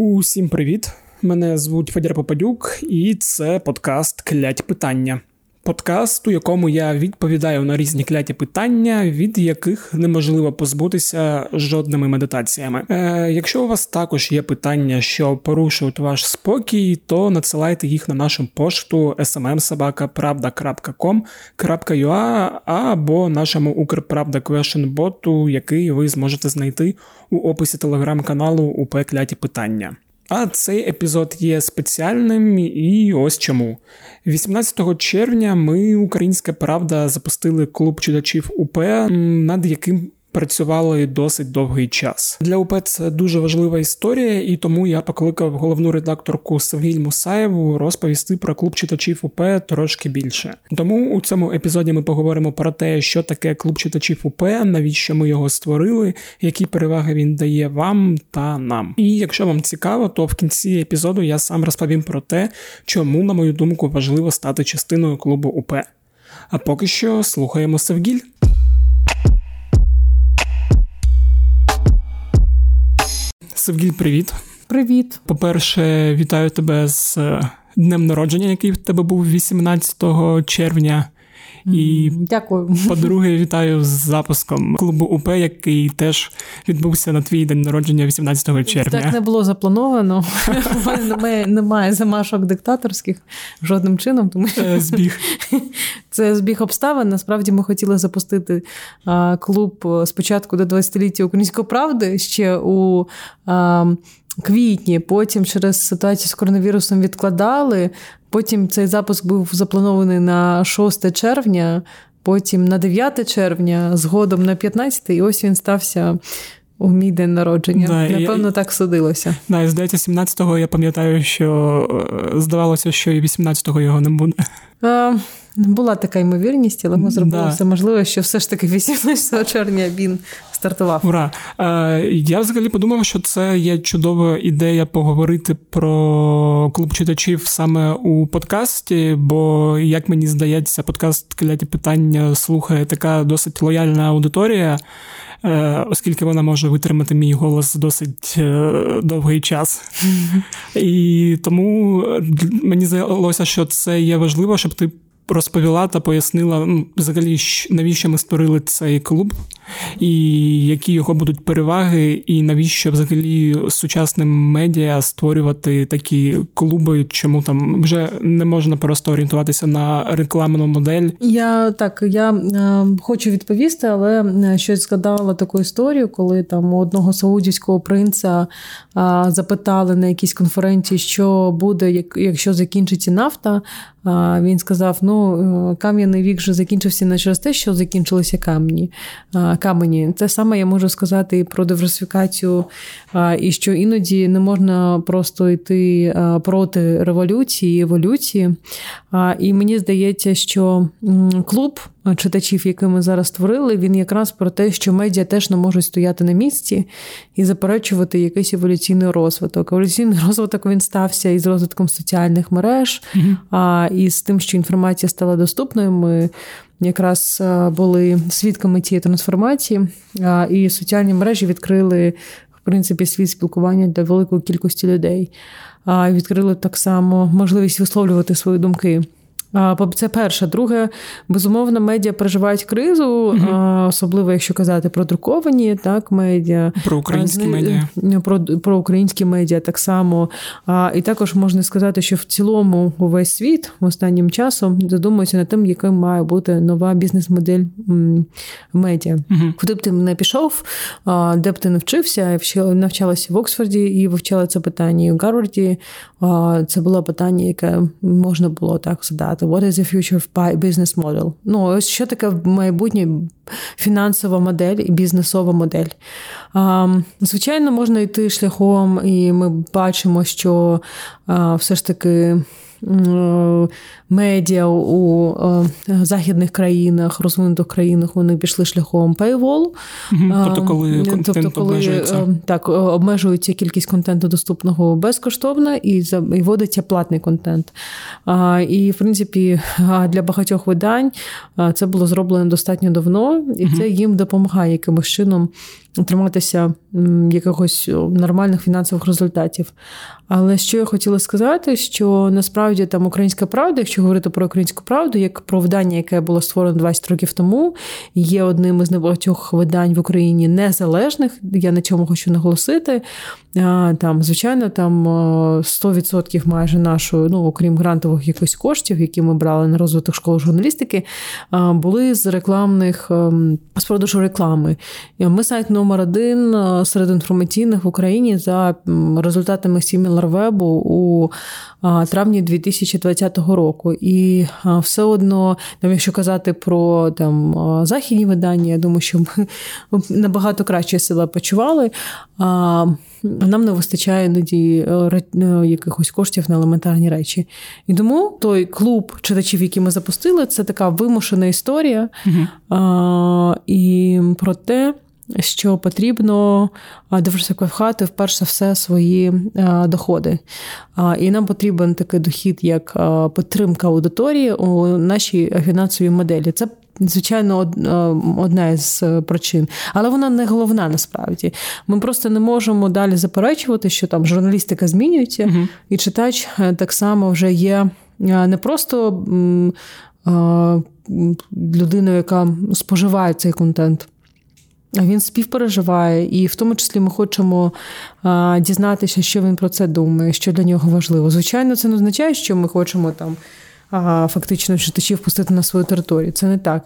Усім привіт! Мене звуть Федір Попадюк, і це подкаст Клять питання. Подкаст, у якому я відповідаю на різні кляті питання, від яких неможливо позбутися жодними медитаціями. Е, Якщо у вас також є питання, що порушують ваш спокій, то надсилайте їх на нашу пошту smmsobaka.pravda.com.ua або нашому Укрправда боту, який ви зможете знайти у описі телеграм-каналу УП Кляті Питання. А цей епізод є спеціальним і ось чому. 18 червня ми, Українська Правда, запустили клуб читачів УП, над яким працювали досить довгий час. Для УП це дуже важлива історія, і тому я покликав головну редакторку Савгіль Мусаєву розповісти про клуб читачів УП трошки більше. Тому у цьому епізоді ми поговоримо про те, що таке клуб читачів УП, навіщо ми його створили, які переваги він дає вам та нам. І якщо вам цікаво, то в кінці епізоду я сам розповім про те, чому, на мою думку, важливо стати частиною клубу УП. А поки що слухаємо Савгіль. Севгіль, привіт. Привіт. По-перше, вітаю тебе з е, днем народження, який в тебе був 18 червня. І Дякую. По-друге, вітаю з запуском клубу УП, який теж відбувся на твій день народження 18 червня. Так не було заплановано. У мене немає замашок диктаторських жодним чином. Тому що збіг. Це збіг обставин. Насправді ми хотіли запустити клуб спочатку до 20-ліття української правди ще у. Квітні, потім через ситуацію з коронавірусом відкладали. Потім цей запуск був запланований на 6 червня, потім на 9 червня, згодом на 15, і ось він стався. У мій день народження. Да, Напевно, я, так судилося. Да, і здається, 17-го я пам'ятаю, що е, здавалося, що і 18-го його не буде. А, була така ймовірність, але ми зробили да. все можливе, що все ж таки 18 червня він стартував. Ура! Е, Я взагалі подумав, що це є чудова ідея поговорити про клуб читачів саме у подкасті, бо, як мені здається, подкаст кляті питання слухає така досить лояльна аудиторія. Е, оскільки вона може витримати мій голос досить е, довгий час. І тому мені здалося, що це є важливо, щоб ти розповіла та пояснила ну, взагалі, навіщо ми створили цей клуб, і які його будуть переваги, і навіщо взагалі сучасним медіа створювати такі клуби, чому там вже не можна просто орієнтуватися на рекламну модель. Я так я е, хочу відповісти, але е, щось згадала таку історію, коли там у одного саудівського принца е, запитали на якійсь конференції, що буде, як якщо закінчиться нафта. Він сказав: ну, е, кам'яний вік вже закінчився не через те, що закінчилися камні. камені. Те саме я можу сказати і про диверсифікацію, і що іноді не можна просто йти проти революції, еволюції. І мені здається, що клуб читачів, який ми зараз створили, він якраз про те, що медіа теж не можуть стояти на місці і заперечувати якийсь еволюційний розвиток. Еволюційний розвиток він стався із розвитком соціальних мереж, mm а і з тим, що інформація стала доступною. Ми якраз були свідками цієї трансформації, і соціальні мережі відкрили. В принципі, світ спілкування для великої кількості людей. а Відкрили так само можливість висловлювати свої думки. Це перше. Друге, безумовно, медіа переживають кризу, особливо якщо казати про друковані так, медіа. Про українські медіа. Про про українські медіа так само. І також можна сказати, що в цілому увесь світ останнім часом задумується над тим, яким має бути нова бізнес-модель медіа. Угу. Куди б ти не пішов, де б ти не вчився, навчалася в Оксфорді і вивчала це питання. І в Гарварді це було питання, яке можна було так задати сказати, what is the future of business model? Ну, ось що таке майбутнє фінансова модель і бізнесова модель. Звичайно, можна йти шляхом, і ми бачимо, що все ж таки медіа у західних країнах, розвинутих країнах, вони пішли шляхом paywall. Тобто, коли тобто, коли обмежується. так обмежується кількість контенту доступного безкоштовно і і вводиться платний контент. І, в принципі, для багатьох видань це було зроблено достатньо давно, і це їм допомагає якимось чином триматися якихось нормальних фінансових результатів. Але що я хотіла сказати, що насправді там українська правда, якщо говорити про українську правду, як про видання, яке було створено 20 років тому, є одним із небагатьох видань в Україні незалежних. Я на цьому хочу наголосити. Там, звичайно, там 100% майже нашої, ну окрім грантових якихось коштів, які ми брали на розвиток школи журналістики, були з рекламних ем, з продажу реклами. Ми сайт номер один серед інформаційних в Україні за результатами Сіміларвебу у травні 2020 року. І все одно, там, якщо казати про там західні видання, я думаю, що ми набагато краще себе почували. Нам не вистачає іноді е, е, якихось коштів на елементарні речі. І тому той клуб читачів, який ми запустили, це така вимушена історія. Угу. А, І про те, що потрібно диверсифікувати вперше все свої доходи. І нам потрібен такий дохід, як підтримка аудиторії у нашій фінансовій моделі. Це Звичайно, одна із причин, але вона не головна насправді. Ми просто не можемо далі заперечувати, що там журналістика змінюється, uh і читач е, так само вже є не просто людиною, яка споживає цей контент. Він співпереживає, і в тому числі ми хочемо а, дізнатися, що він про це думає, що для нього важливо. Звичайно, це не означає, що ми хочемо там а, фактично читачів пустити на свою територію. Це не так.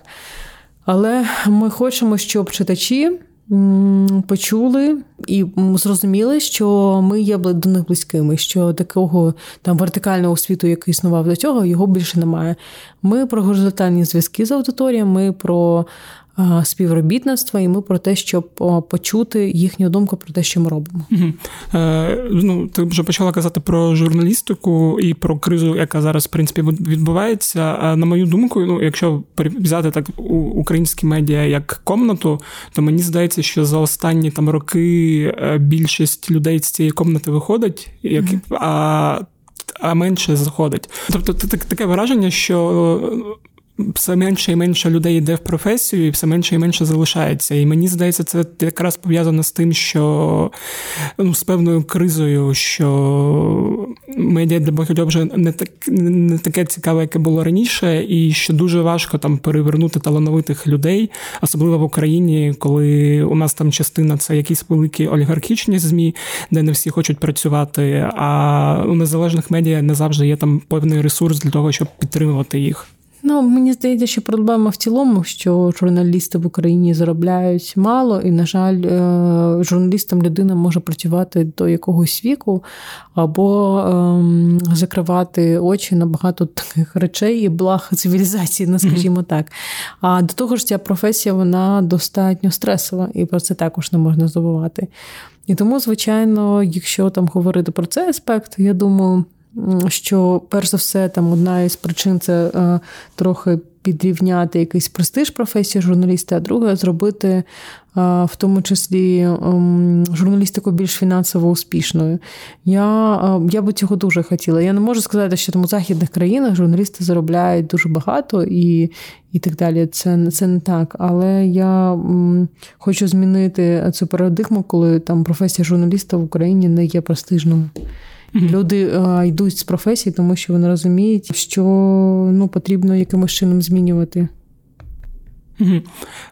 Але ми хочемо, щоб читачі почули і зрозуміли, що ми є до них близькими, що такого там вертикального світу, який існував до цього, його більше немає. Ми про горизонтальні зв'язки з аудиторією, ми про співробітництва, і ми про те, щоб почути їхню думку про те, що ми робимо. Угу. Е, ну, Ти вже почала казати про журналістику і про кризу, яка зараз в принципі відбувається. На мою думку, ну якщо взяти так українські медіа як комнату, то мені здається, що за останні там роки е, більшість людей з цієї комнати виходить, як угу. а. А менше заходить. Тобто таке враження, що все менше і менше людей йде в професію, і все менше і менше залишається. І мені здається, це якраз пов'язано з тим, що ну, з певною кризою, що медіа для багатьох вже не так не таке цікаве, яке було раніше, і що дуже важко там перевернути талановитих людей, особливо в Україні, коли у нас там частина це якісь великі олігархічні змі, де не всі хочуть працювати. А у незалежних медіа не завжди є там певний ресурс для того, щоб підтримувати їх. Ну, мені здається, що проблема в цілому, що журналісти в Україні заробляють мало, і, на жаль, е, журналістам людина може працювати до якогось віку або ем, закривати очі на багато таких речей і благ цивілізації, ну, скажімо так. А до того ж, ця професія вона достатньо стресова, і про це також не можна забувати. І тому, звичайно, якщо там говорити про цей аспект, я думаю що перш за все там одна із причин це е, трохи підрівняти якийсь престиж професії журналіста, а друге зробити е, в тому числі ем, журналістику більш фінансово успішною. Я е, я би цього дуже хотіла. Я не можу сказати, що там у західних країнах журналісти заробляють дуже багато і і так далі. Це це не так. Але я хочу змінити цю парадигму, коли там професія журналіста в Україні не є престижною. Mm-hmm. Люди а, йдуть з професії, тому що вони розуміють, що ну, потрібно якимось чином змінювати.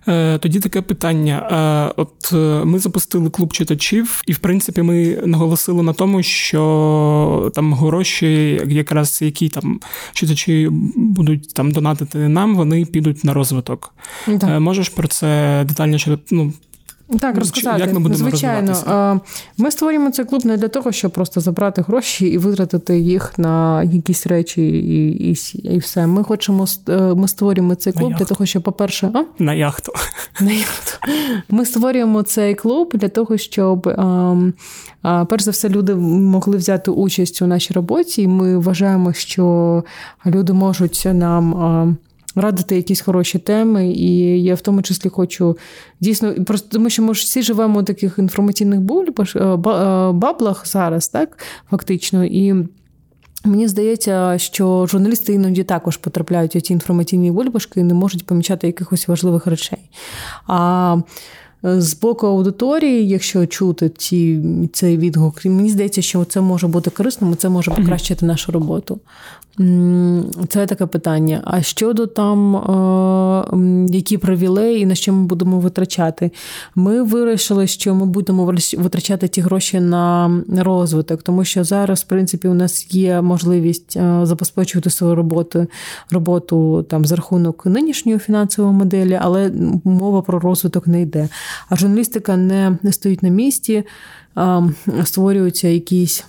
Е, тоді таке питання. Е, от е, ми запустили клуб читачів, і в принципі ми наголосили на тому, що там гроші, якраз які там читачі будуть там донатити нам, вони підуть на розвиток. Так. Можеш про це детальніше ну, Так, розказати. Як ми будемо Звичайно, ми створюємо цей клуб не для того, щоб просто забрати гроші і витратити їх на якісь речі, і і, і все. Ми хочемо е, ми створюємо цей клуб для того, щоб, по-перше, а? на яхту. На яхту. Ми створюємо цей клуб для того, щоб а, перш за все люди могли взяти участь у нашій роботі. І Ми вважаємо, що люди можуть нам радити якісь хороші теми, і я в тому числі хочу дійсно просто тому, що ми ж всі живемо у таких інформаційних е, е, баблах зараз, так фактично. І мені здається, що журналісти іноді також потрапляють у ці інформаційні бульбашки і не можуть помічати якихось важливих речей. А з боку аудиторії, якщо чути ці, цей відгук, мені здається, що це може бути корисним, це може покращити нашу роботу. Це таке питання. А щодо там, е, які привілеї і на що ми будемо витрачати, ми вирішили, що ми будемо витрачати ті гроші на розвиток, тому що зараз, в принципі, у нас є можливість е, забезпечувати свою роботу роботу там за рахунок нинішньої фінансової моделі, але мова про розвиток не йде. А журналістика не, не стоїть на місці, створюються якісь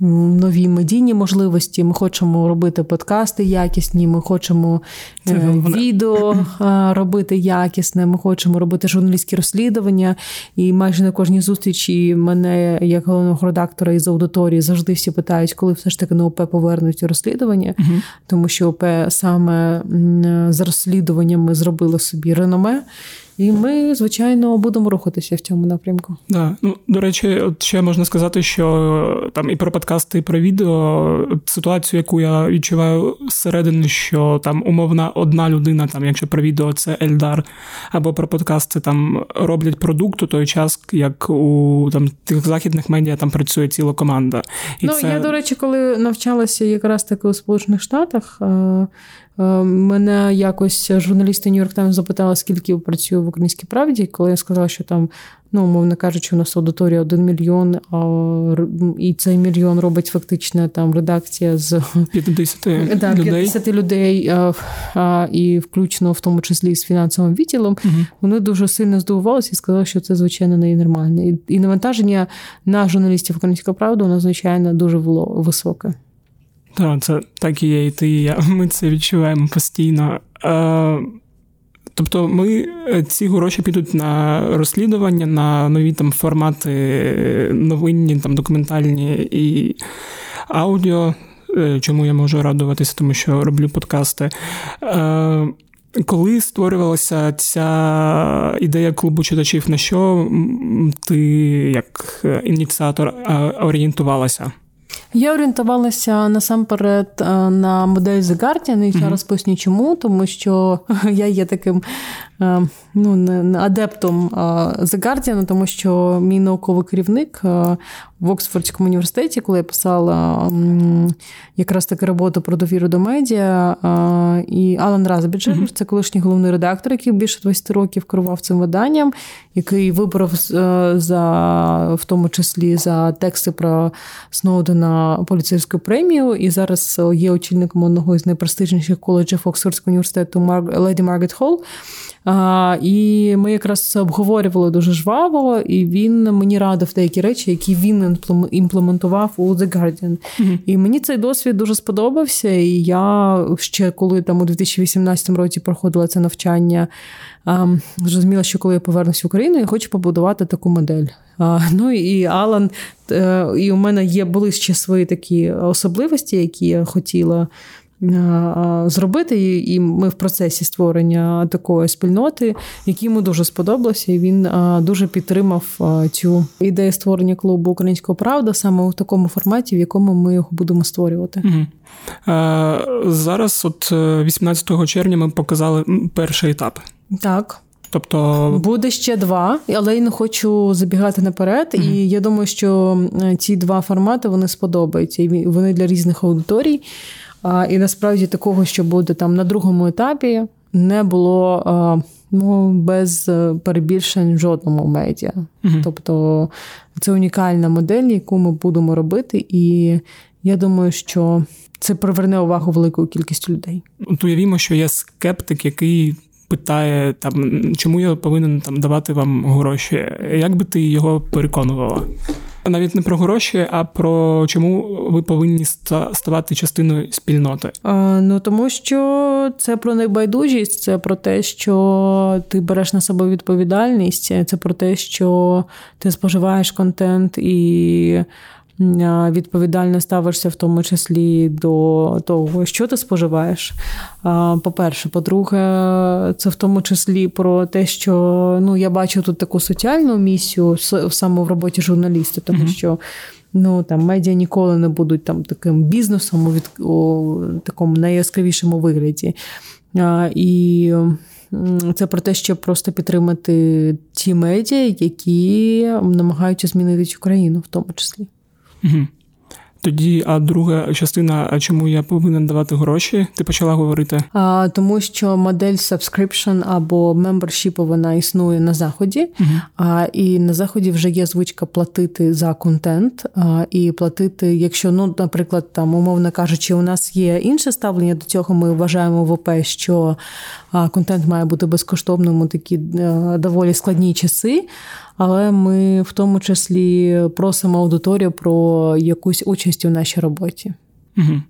нові медійні можливості. Ми хочемо робити подкасти якісні, ми хочемо е, відео робити якісне, ми хочемо робити журналістські розслідування. І майже на кожній зустрічі мене, як головного редактора із аудиторії, завжди всі питають, коли все ж таки на ОП повернуть розслідування, угу. тому що ОП саме з розслідуванням ми зробили собі реноме. І ми, звичайно, будемо рухатися в цьому напрямку. Да. Ну, До речі, от ще можна сказати, що там і про подкасти, і про відео ситуацію, яку я відчуваю зсередини, що там умовна одна людина, там, якщо про відео це Ельдар, або про подкасти там роблять продукт у той час, як у там тих західних медіа там працює ціла команда. І Ну, це... я, до речі, коли навчалася якраз таки у Сполучених Штатах. Е, Е, мене якось журналісти Нью-Йорк Таймс запитали, скільки працюю в українській правді, коли я сказала, що там, ну, мовно кажучи, у нас аудиторія 1 мільйон, а, і цей мільйон робить фактично там редакція з 50 да, 50 людей, а, а, і включно в тому числі з фінансовим відділом. Угу. Вони дуже сильно здивувалися і сказали, що це звичайно не нормально. І, і навантаження на журналістів української правди, воно звичайно дуже було високе. Так, це так і є, і ти і я. Ми це відчуваємо постійно. Е, Тобто ми е, ці гроші підуть на розслідування, на нові там формати, новинні, там документальні і аудіо. Е, чому я можу радуватися, тому що роблю подкасти. Е, коли створювалася ця ідея клубу читачів, на що ти як ініціатор орієнтувалася? Я орієнтувалася насамперед е, на модель The Guardian, і зараз поясню чому, тому що я є таким ну, не адептом е, The Guardian, тому що мій науковий керівник в Оксфордському університеті, коли я писала якраз таки роботу про довіру до медіа, і Алан Разбіджер, mm-hmm. це колишній головний редактор, який більше 20 років керував цим виданням, який вибрав за в тому числі за тексти про Сноудена поліцейську премію, і зараз є очільником одного з найпрестижніших коледжів Оксфордського університету Леді Маргет Холл. І ми якраз це обговорювали дуже жваво, і він мені радив деякі речі, які він імплементував у The Guardian. Mm-hmm. І мені цей досвід дуже сподобався. І я ще коли там у 2018 році проходила це навчання, зрозуміла, що коли я повернуся в Україну, я хочу побудувати таку модель. Ну і Алан, е, і у мене є були ще свої такі особливості, які я хотіла зробити. І ми в процесі створення такої спільноти, які йому дуже сподобалося, і він дуже підтримав цю ідею створення клубу Українського правда саме у такому форматі, в якому ми його будемо створювати. Угу. Зараз, от 18 е, червня, ми показали перший етап. Так. Тобто буде ще два, але я не хочу забігати наперед. mm І я думаю, що ці два формати вони сподобаються. І вони для різних аудиторій. І насправді такого, що буде там на другому етапі, не було ну, без е, перебільшень в жодному медіа. mm Тобто це унікальна модель, яку ми будемо робити, і я думаю, що це приверне увагу великої кількості людей. От уявімо, що є скептик, який питає, там, чому я повинен там давати вам гроші, як би ти його переконувала? Навіть не про гроші, а про чому ви повинні ставати частиною спільноти? А, Ну тому що це про небайдужість, це про те, що ти береш на себе відповідальність, це про те, що ти споживаєш контент і відповідально ставишся в тому числі до того, що ти споживаєш. По-перше, по-друге, це в тому числі про те, що ну, я бачу тут таку соціальну місію саме в роботі журналіста, тому mm-hmm. що. Ну там медіа ніколи не будуть там таким бізнесом у, від, у такому найяскравішому вигляді. А, І це про те, щоб просто підтримати ті медіа, які намагаються змінити цю країну, в тому числі. Угу. Тоді, а друга частина, а чому я повинен давати гроші? Ти почала говорити? А, Тому що модель subscription або membership, вона існує на заході, uh а і на заході вже є звичка платити за контент, а, і платити, якщо ну, наприклад, там умовно кажучи, у нас є інше ставлення до цього. Ми вважаємо в ОП, що а, контент має бути безкоштовним у такі а, е, доволі складні часи але ми в тому числі просимо аудиторію про якусь участь у нашій роботі. Угу.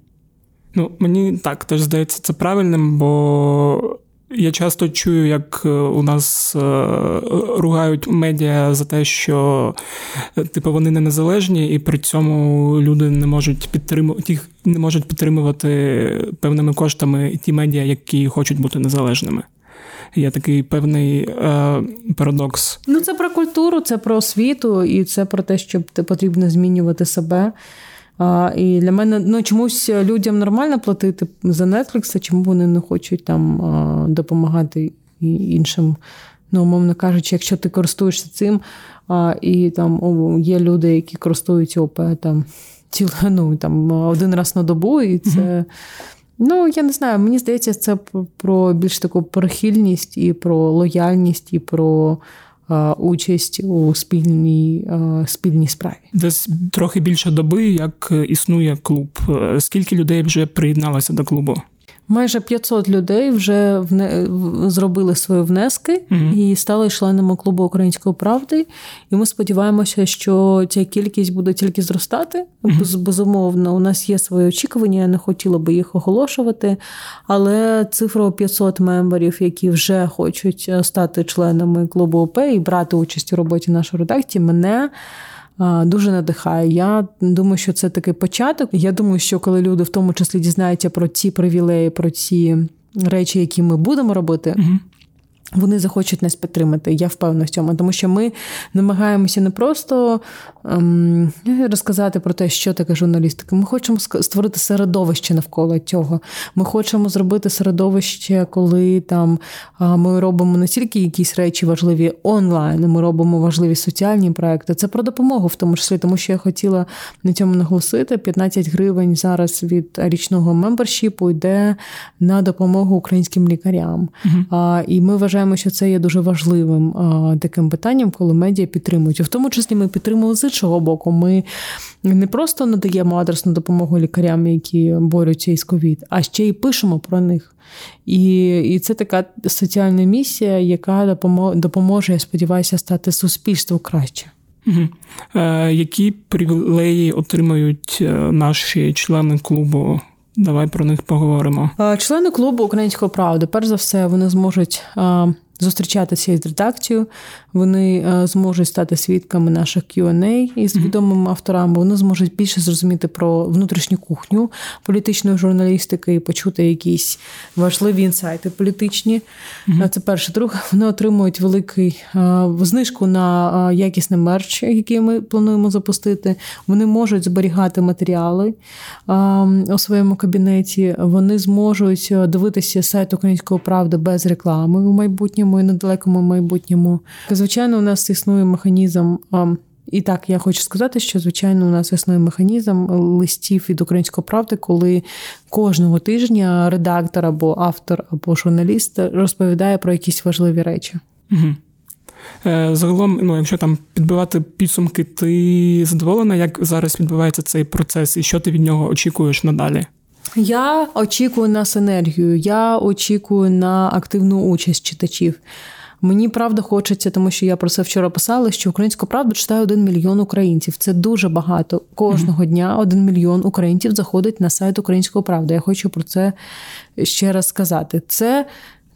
Ну, Мені так теж здається це правильним, бо я часто чую, як е, у нас е, ругають медіа за те, що е, типу вони не незалежні, і при цьому люди не можуть підтримувати не можуть підтримувати певними коштами ті медіа, які хочуть бути незалежними є такий певний е, парадокс. Ну, це про культуру, це про освіту, і це про те, що потрібно змінювати себе. А, І для мене ну чомусь людям нормально платити за Netflix, а чому вони не хочуть там а, допомагати іншим. Ну, умовно кажучи, якщо ти користуєшся цим, а, і там о, є люди, які користуються ОП там ціл, ну, там один раз на добу, і це. Mm-hmm. Ну, я не знаю, мені здається, це про більш таку прихильність і про лояльність, і про е, участь у спільній е, спільній справі. Десь трохи більше доби, як існує клуб. Скільки людей вже приєдналося до клубу? Майже 500 людей вже вне... зробили свої внески mm і стали членами клубу української правди. І ми сподіваємося, що ця кількість буде тільки зростати. mm Безумовно, у нас є свої очікування. Я не хотіла би їх оголошувати. Але цифра 500 мемберів, які вже хочуть е, стати членами клубу ОП і брати участь у роботі нашої редакції, мене дуже надихає. Я думаю, що це такий початок. Я думаю, що коли люди в тому числі дізнаються про ці привілеї, про ці речі, які ми будемо робити. Угу. Вони захочуть нас підтримати, я впевнена в цьому, тому що ми намагаємося не просто ем, розказати про те, що таке журналістика. Ми хочемо створити середовище навколо цього. Ми хочемо зробити середовище, коли там ми робимо не тільки якісь речі важливі онлайн, ми робимо важливі соціальні проекти. Це про допомогу, в тому числі, тому що я хотіла на цьому наголосити: 15 гривень зараз від річного мембершіпу йде на допомогу українським лікарям. Uh-huh. І ми вважаємо вважаємо, що це є дуже важливим таким питанням, коли медіа підтримують. В тому числі ми підтримуємо з іншого боку. Ми не просто надаємо адресну допомогу лікарям, які борються із ковід, а ще й пишемо про них. І і це така соціальна місія, яка допоможе, я сподіваюся, стати суспільству краще. Е, Які привілеї отримають е, наші члени клубу Давай про них поговоримо. Члени клубу Української правди, перш за все, вони зможуть зустрічатися із редакцією, вони е, зможуть стати свідками наших Q&A із відомими авторами. Вони зможуть більше зрозуміти про внутрішню кухню політичної журналістики і почути якісь важливі інсайти політичні. Mm-hmm. Це перше. Друге, вони отримують великий е, знижку на якісний мерч, який ми плануємо запустити. Вони можуть зберігати матеріали у своєму кабінеті. Вони зможуть дивитися сайт Української правди без реклами у майбутньому і недалекому майбутньому. Звичайно, у нас існує механізм. І так, я хочу сказати, що звичайно у нас існує механізм листів від української правди, коли кожного тижня редактор або автор, або журналіст розповідає про якісь важливі речі. Угу. Загалом, ну, якщо там підбивати підсумки, ти задоволена, як зараз відбувається цей процес, і що ти від нього очікуєш надалі? Я очікую на синергію, я очікую на активну участь читачів. Мені правда хочеться, тому що я про це вчора писала, що українську правду читає один мільйон українців. Це дуже багато. Кожного mm-hmm. дня один мільйон українців заходить на сайт Української правди. Я хочу про це ще раз сказати. Це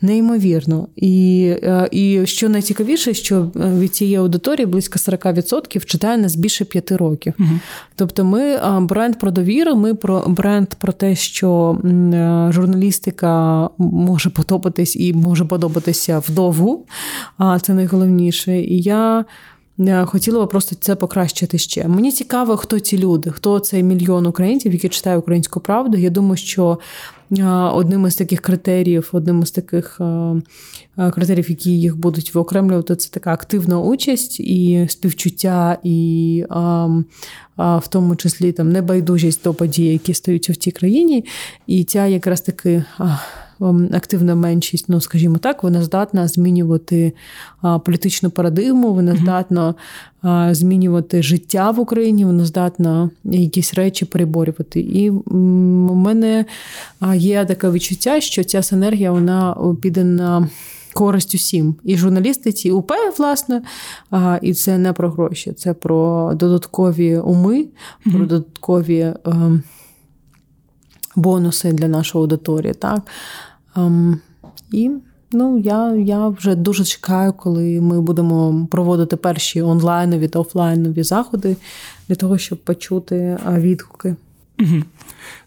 неймовірно. І е, і що найцікавіше, що е, від цієї аудиторії близько 40% читає нас більше 5 років. Угу. Тобто, ми е, бренд про довіру, ми про бренд про те, що журналістика може подобатись і може подобатися вдовгу, а це найголовніше. І я. Хотіла би просто це покращити ще. Мені цікаво, хто ці люди, хто цей мільйон українців, які читають українську правду. Я думаю, що одним із таких критеріїв, одним із таких критеріїв, які їх будуть виокремлювати, це така активна участь і співчуття, і в тому числі там небайдужість до подій, які стаються в цій країні. І ця якраз таки. Активна меншість, ну скажімо так, вона здатна змінювати політичну парадигму, вона здатна змінювати життя в Україні, вона здатна якісь речі переборювати. І у мене є таке відчуття, що ця синергія вона піде на. Користь усім і журналістиці, і УП, власне, і це не про гроші, це про додаткові уми, mm-hmm. про додаткові е, бонуси для нашої аудиторії. Так? Ем, і Ну, я я вже дуже чекаю, коли ми будемо проводити перші онлайнові та офлайнові заходи для того, щоб почути відгуки.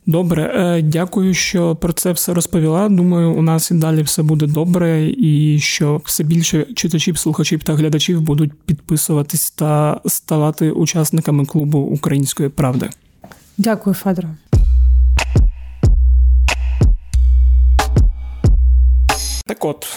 Добре, е, дякую, що про це все розповіла. Думаю, у нас і далі все буде добре, і що все більше читачів, слухачів та глядачів будуть підписуватись та ставати учасниками клубу української правди. Дякую, Федоро. От,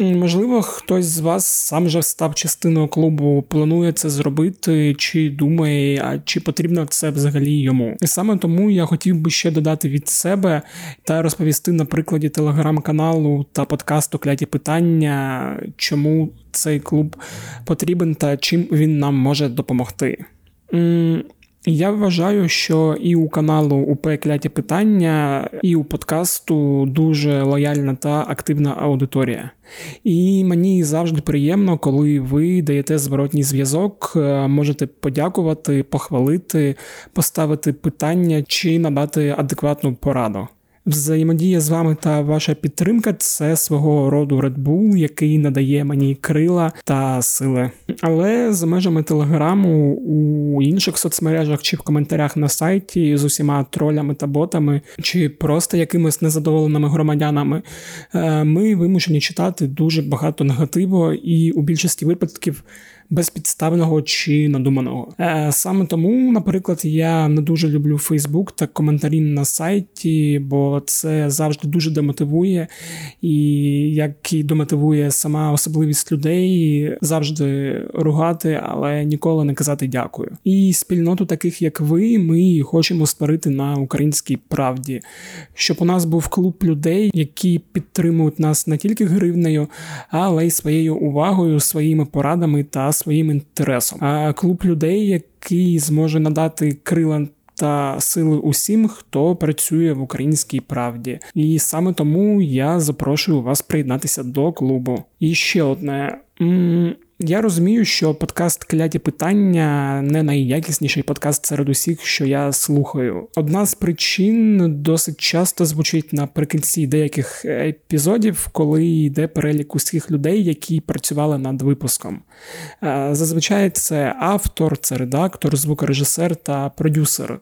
можливо, хтось з вас сам же став частиною клубу, планує це зробити, чи думає, а чи потрібно це взагалі йому. І саме тому я хотів би ще додати від себе та розповісти на прикладі телеграм-каналу та подкасту Кляті питання, чому цей клуб потрібен та чим він нам може допомогти. Я вважаю, що і у каналу УП Кляті питання, і у подкасту дуже лояльна та активна аудиторія. І мені завжди приємно, коли ви даєте зворотній зв'язок, е, можете подякувати, похвалити, поставити питання чи надати адекватну пораду. Взаємодія з вами та ваша підтримка це свого роду Red Bull, який надає мені крила та сили. Але за межами телеграму у інших соцмережах чи в коментарях на сайті з усіма тролями та ботами, чи просто якимись незадоволеними громадянами, е, ми вимушені читати дуже багато негативу, і у більшості випадків безпідставного чи надуманого. Е, саме тому, наприклад, я не дуже люблю Фейсбук та коментарі на сайті, бо це завжди дуже демотивує, і як і демотивує сама особливість людей завжди ругати, але ніколи не казати дякую. І спільноту таких, як ви, ми хочемо створити на українській правді, щоб у нас був клуб людей, які підтримують нас не тільки гривнею, але й своєю увагою, своїми порадами та своїм інтересом. А клуб людей, який зможе надати крила. Та сили усім, хто працює в українській правді, і саме тому я запрошую вас приєднатися до клубу. І ще одне я розумію, що подкаст кляті питання не найякісніший подкаст серед усіх, що я слухаю. Одна з причин досить часто звучить наприкінці деяких епізодів, коли йде перелік усіх людей, які працювали над випуском. Е, зазвичай це автор, це редактор, звукорежисер та продюсер.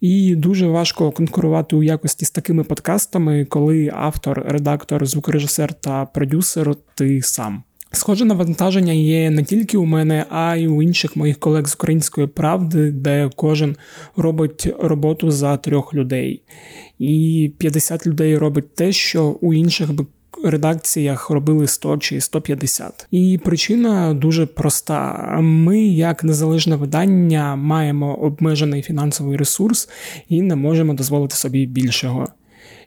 І дуже важко конкурувати у якості з такими подкастами, коли автор, редактор, звукорежисер та продюсер ти сам. Схоже навантаження є не тільки у мене, а й у інших моїх колег з української правди, де кожен робить роботу за трьох людей, і 50 людей робить те, що у інших. Редакціях робили 100 чи 150. І причина дуже проста: ми, як незалежне видання, маємо обмежений фінансовий ресурс і не можемо дозволити собі більшого.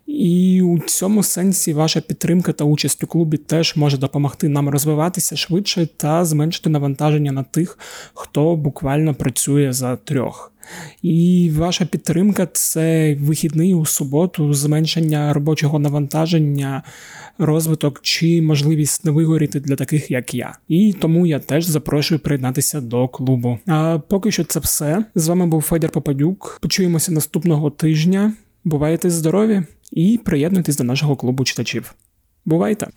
І у цьому сенсі ваша підтримка та участь у клубі теж може допомогти нам розвиватися швидше та зменшити навантаження на тих, хто буквально працює за трьох. І ваша підтримка це вихідний у суботу, зменшення робочого навантаження, розвиток чи можливість не вигоріти для таких, як я. І тому я теж запрошую приєднатися до клубу. А поки що це все. З вами був Федір Попадюк. Почуємося наступного тижня. Бувайте здорові і приєднуйтесь до нашого клубу читачів. Бувайте!